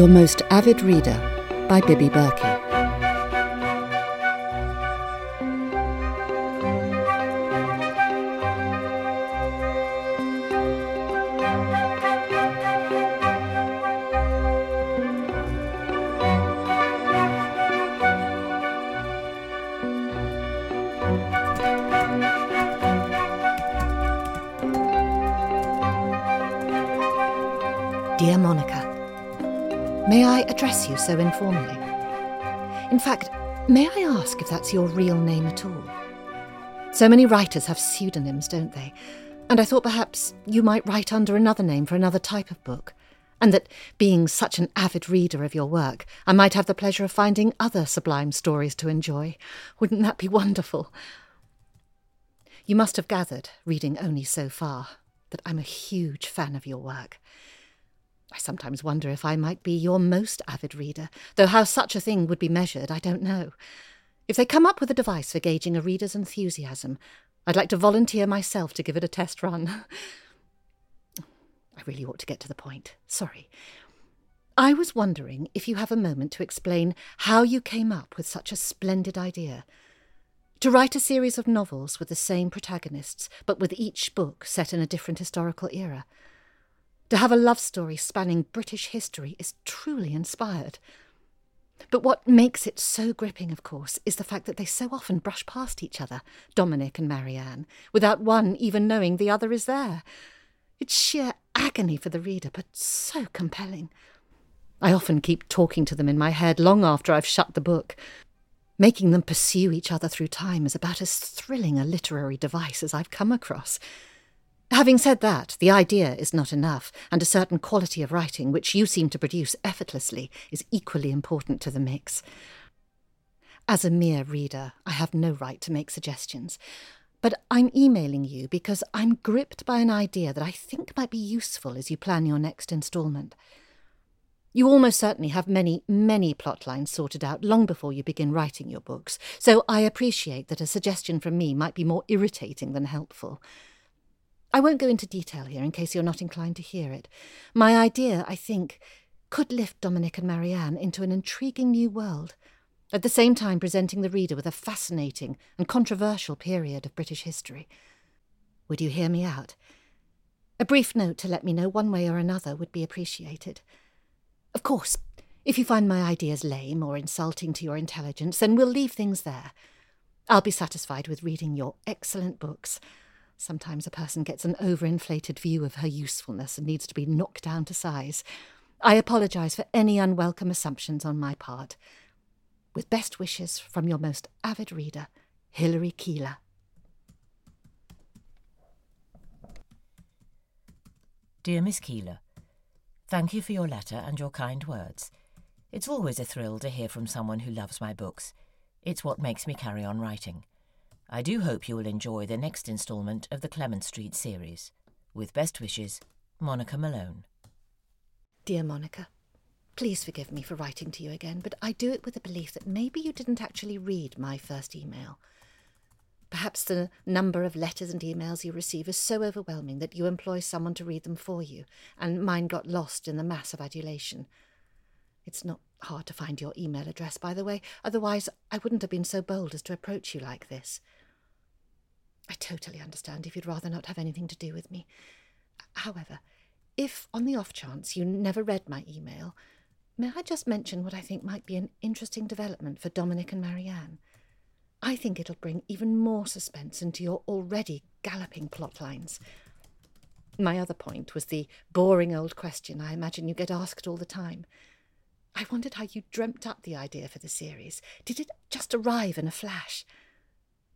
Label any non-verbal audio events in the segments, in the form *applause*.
Your Most Avid Reader by Bibi Berki. So informally? In fact, may I ask if that's your real name at all? So many writers have pseudonyms, don't they? And I thought perhaps you might write under another name for another type of book. And that, being such an avid reader of your work, I might have the pleasure of finding other sublime stories to enjoy. Wouldn't that be wonderful? You must have gathered, reading only so far, that I'm a huge fan of your work. I sometimes wonder if I might be your most avid reader, though how such a thing would be measured, I don't know. If they come up with a device for gauging a reader's enthusiasm, I'd like to volunteer myself to give it a test run. *laughs* I really ought to get to the point. Sorry. I was wondering if you have a moment to explain how you came up with such a splendid idea. To write a series of novels with the same protagonists, but with each book set in a different historical era. To have a love story spanning British history is truly inspired. But what makes it so gripping, of course, is the fact that they so often brush past each other, Dominic and Marianne, without one even knowing the other is there. It's sheer agony for the reader, but so compelling. I often keep talking to them in my head long after I've shut the book. Making them pursue each other through time is about as thrilling a literary device as I've come across. Having said that, the idea is not enough, and a certain quality of writing, which you seem to produce effortlessly, is equally important to the mix. As a mere reader, I have no right to make suggestions, but I'm emailing you because I'm gripped by an idea that I think might be useful as you plan your next instalment. You almost certainly have many, many plot lines sorted out long before you begin writing your books, so I appreciate that a suggestion from me might be more irritating than helpful. I won't go into detail here in case you're not inclined to hear it. My idea, I think, could lift Dominic and Marianne into an intriguing new world, at the same time presenting the reader with a fascinating and controversial period of British history. Would you hear me out? A brief note to let me know one way or another would be appreciated. Of course, if you find my ideas lame or insulting to your intelligence, then we'll leave things there. I'll be satisfied with reading your excellent books Sometimes a person gets an overinflated view of her usefulness and needs to be knocked down to size. I apologise for any unwelcome assumptions on my part. With best wishes from your most avid reader, Hilary Keeler. Dear Miss Keeler, Thank you for your letter and your kind words. It's always a thrill to hear from someone who loves my books. It's what makes me carry on writing. I do hope you will enjoy the next instalment of the Clement Street series. With best wishes, Monica Malone. Dear Monica, please forgive me for writing to you again, but I do it with the belief that maybe you didn't actually read my first email. Perhaps the number of letters and emails you receive is so overwhelming that you employ someone to read them for you, and mine got lost in the mass of adulation. It's not hard to find your email address, by the way, otherwise I wouldn't have been so bold as to approach you like this. I totally understand if you'd rather not have anything to do with me. However, if on the off chance you never read my email, may I just mention what I think might be an interesting development for Dominic and Marianne? I think it'll bring even more suspense into your already galloping plot lines. My other point was the boring old question I imagine you get asked all the time. I wondered how you dreamt up the idea for the series. Did it just arrive in a flash?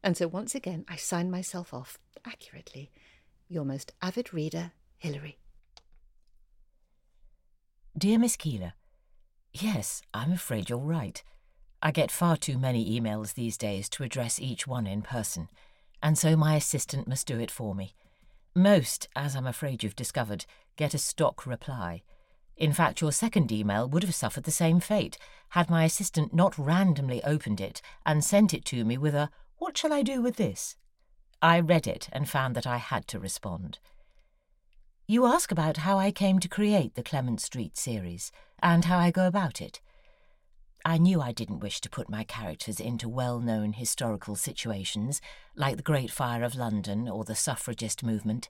And so once again I sign myself off accurately. Your most avid reader, Hilary. Dear Miss Keeler, Yes, I'm afraid you're right. I get far too many emails these days to address each one in person, and so my assistant must do it for me. Most, as I'm afraid you've discovered, get a stock reply. In fact, your second email would have suffered the same fate had my assistant not randomly opened it and sent it to me with a what shall I do with this? I read it and found that I had to respond. You ask about how I came to create the Clement Street series and how I go about it. I knew I didn't wish to put my characters into well known historical situations like the Great Fire of London or the suffragist movement.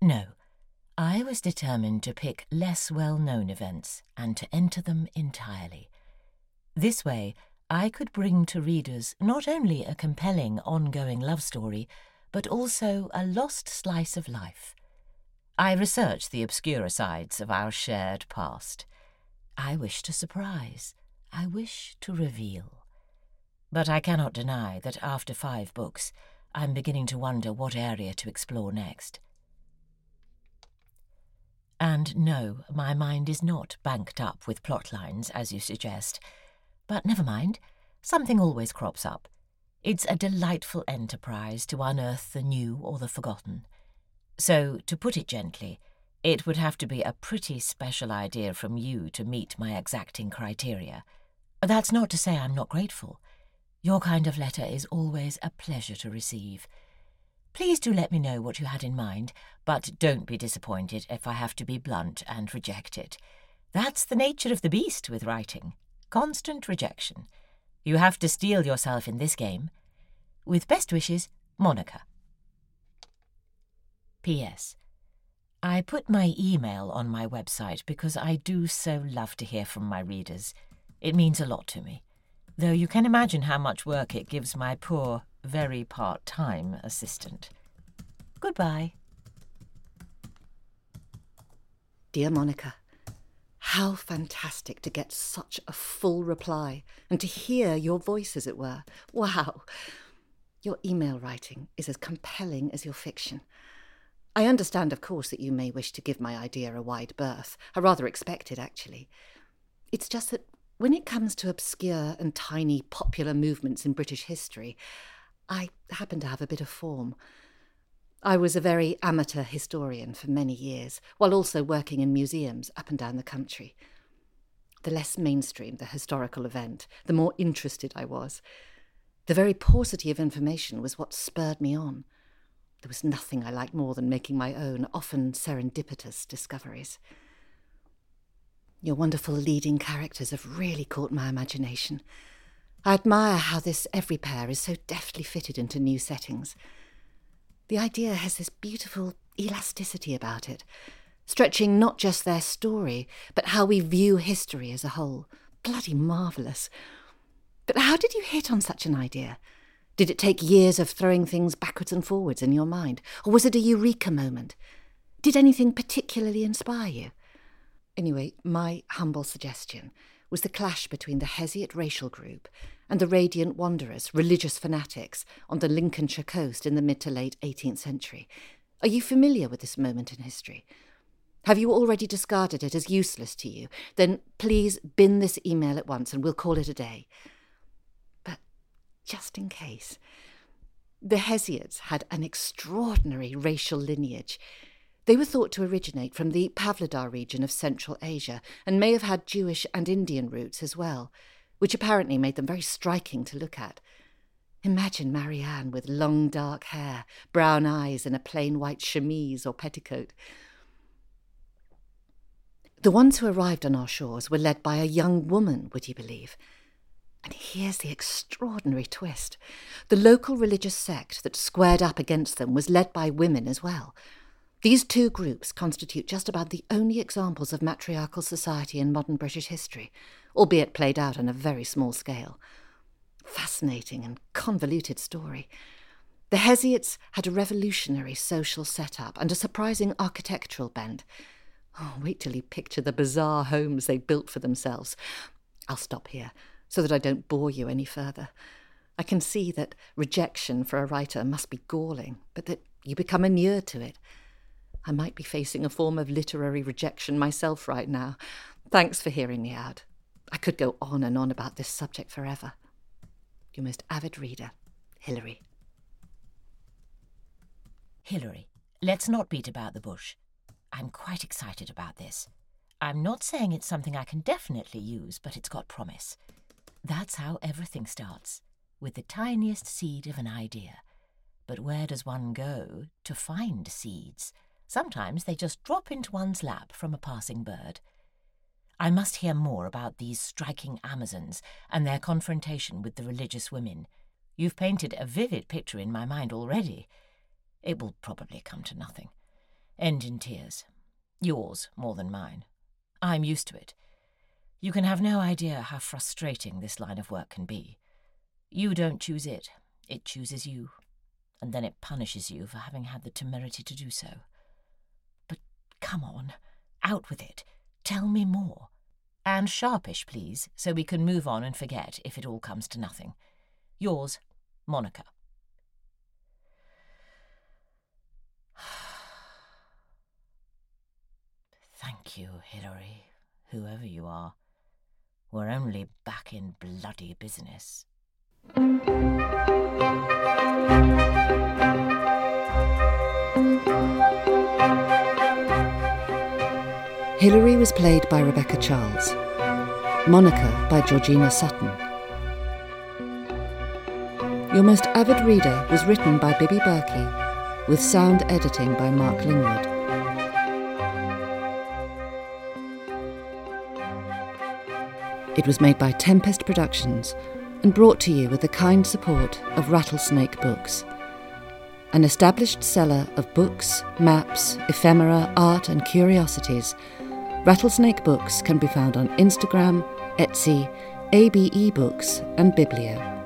No, I was determined to pick less well known events and to enter them entirely. This way, I could bring to readers not only a compelling ongoing love story, but also a lost slice of life. I research the obscurer sides of our shared past. I wish to surprise. I wish to reveal. But I cannot deny that after five books, I'm beginning to wonder what area to explore next. And no, my mind is not banked up with plot lines, as you suggest. But never mind, something always crops up. It's a delightful enterprise to unearth the new or the forgotten. So, to put it gently, it would have to be a pretty special idea from you to meet my exacting criteria. That's not to say I'm not grateful. Your kind of letter is always a pleasure to receive. Please do let me know what you had in mind, but don't be disappointed if I have to be blunt and reject it. That's the nature of the beast with writing constant rejection. You have to steel yourself in this game. With best wishes, Monica. P.S. I put my email on my website because I do so love to hear from my readers. It means a lot to me, though you can imagine how much work it gives my poor, very part time assistant. Goodbye. Dear Monica, how fantastic to get such a full reply and to hear your voice, as it were. Wow! Your email writing is as compelling as your fiction. I understand, of course, that you may wish to give my idea a wide berth. I rather expect it, actually. It's just that when it comes to obscure and tiny popular movements in British history, I happen to have a bit of form. I was a very amateur historian for many years, while also working in museums up and down the country. The less mainstream the historical event, the more interested I was. The very paucity of information was what spurred me on. There was nothing I liked more than making my own, often serendipitous, discoveries. Your wonderful leading characters have really caught my imagination. I admire how this every pair is so deftly fitted into new settings. The idea has this beautiful elasticity about it, stretching not just their story, but how we view history as a whole. Bloody marvellous. But how did you hit on such an idea? Did it take years of throwing things backwards and forwards in your mind? Or was it a eureka moment? Did anything particularly inspire you? Anyway, my humble suggestion was the clash between the Hesiot racial group and the Radiant Wanderers, religious fanatics, on the Lincolnshire coast in the mid to late 18th century. Are you familiar with this moment in history? Have you already discarded it as useless to you? Then please bin this email at once and we'll call it a day. But just in case, the Hesiots had an extraordinary racial lineage. They were thought to originate from the Pavlodar region of Central Asia and may have had Jewish and Indian roots as well, which apparently made them very striking to look at. Imagine Marianne with long dark hair, brown eyes, and a plain white chemise or petticoat. The ones who arrived on our shores were led by a young woman, would you believe? And here's the extraordinary twist. The local religious sect that squared up against them was led by women as well. These two groups constitute just about the only examples of matriarchal society in modern British history, albeit played out on a very small scale. Fascinating and convoluted story. The Hesiots had a revolutionary social setup and a surprising architectural bent. Oh, wait till you picture the bizarre homes they built for themselves. I'll stop here so that I don't bore you any further. I can see that rejection for a writer must be galling, but that you become inured to it I might be facing a form of literary rejection myself right now. Thanks for hearing me out. I could go on and on about this subject forever. Your most avid reader, Hilary. Hilary, let's not beat about the bush. I'm quite excited about this. I'm not saying it's something I can definitely use, but it's got promise. That's how everything starts, with the tiniest seed of an idea. But where does one go to find seeds? Sometimes they just drop into one's lap from a passing bird. I must hear more about these striking Amazons and their confrontation with the religious women. You've painted a vivid picture in my mind already. It will probably come to nothing. End in tears. Yours more than mine. I'm used to it. You can have no idea how frustrating this line of work can be. You don't choose it, it chooses you, and then it punishes you for having had the temerity to do so. Come on, out with it. Tell me more. And sharpish, please, so we can move on and forget if it all comes to nothing. Yours, Monica. *sighs* Thank you, Hilary, whoever you are. We're only back in bloody business. Hilary was played by Rebecca Charles, Monica by Georgina Sutton. Your Most Avid Reader was written by Bibi Berki, with sound editing by Mark Lingwood. It was made by Tempest Productions and brought to you with the kind support of Rattlesnake Books, an established seller of books, maps, ephemera, art, and curiosities. Rattlesnake Books can be found on Instagram, Etsy, ABE Books, and Biblio.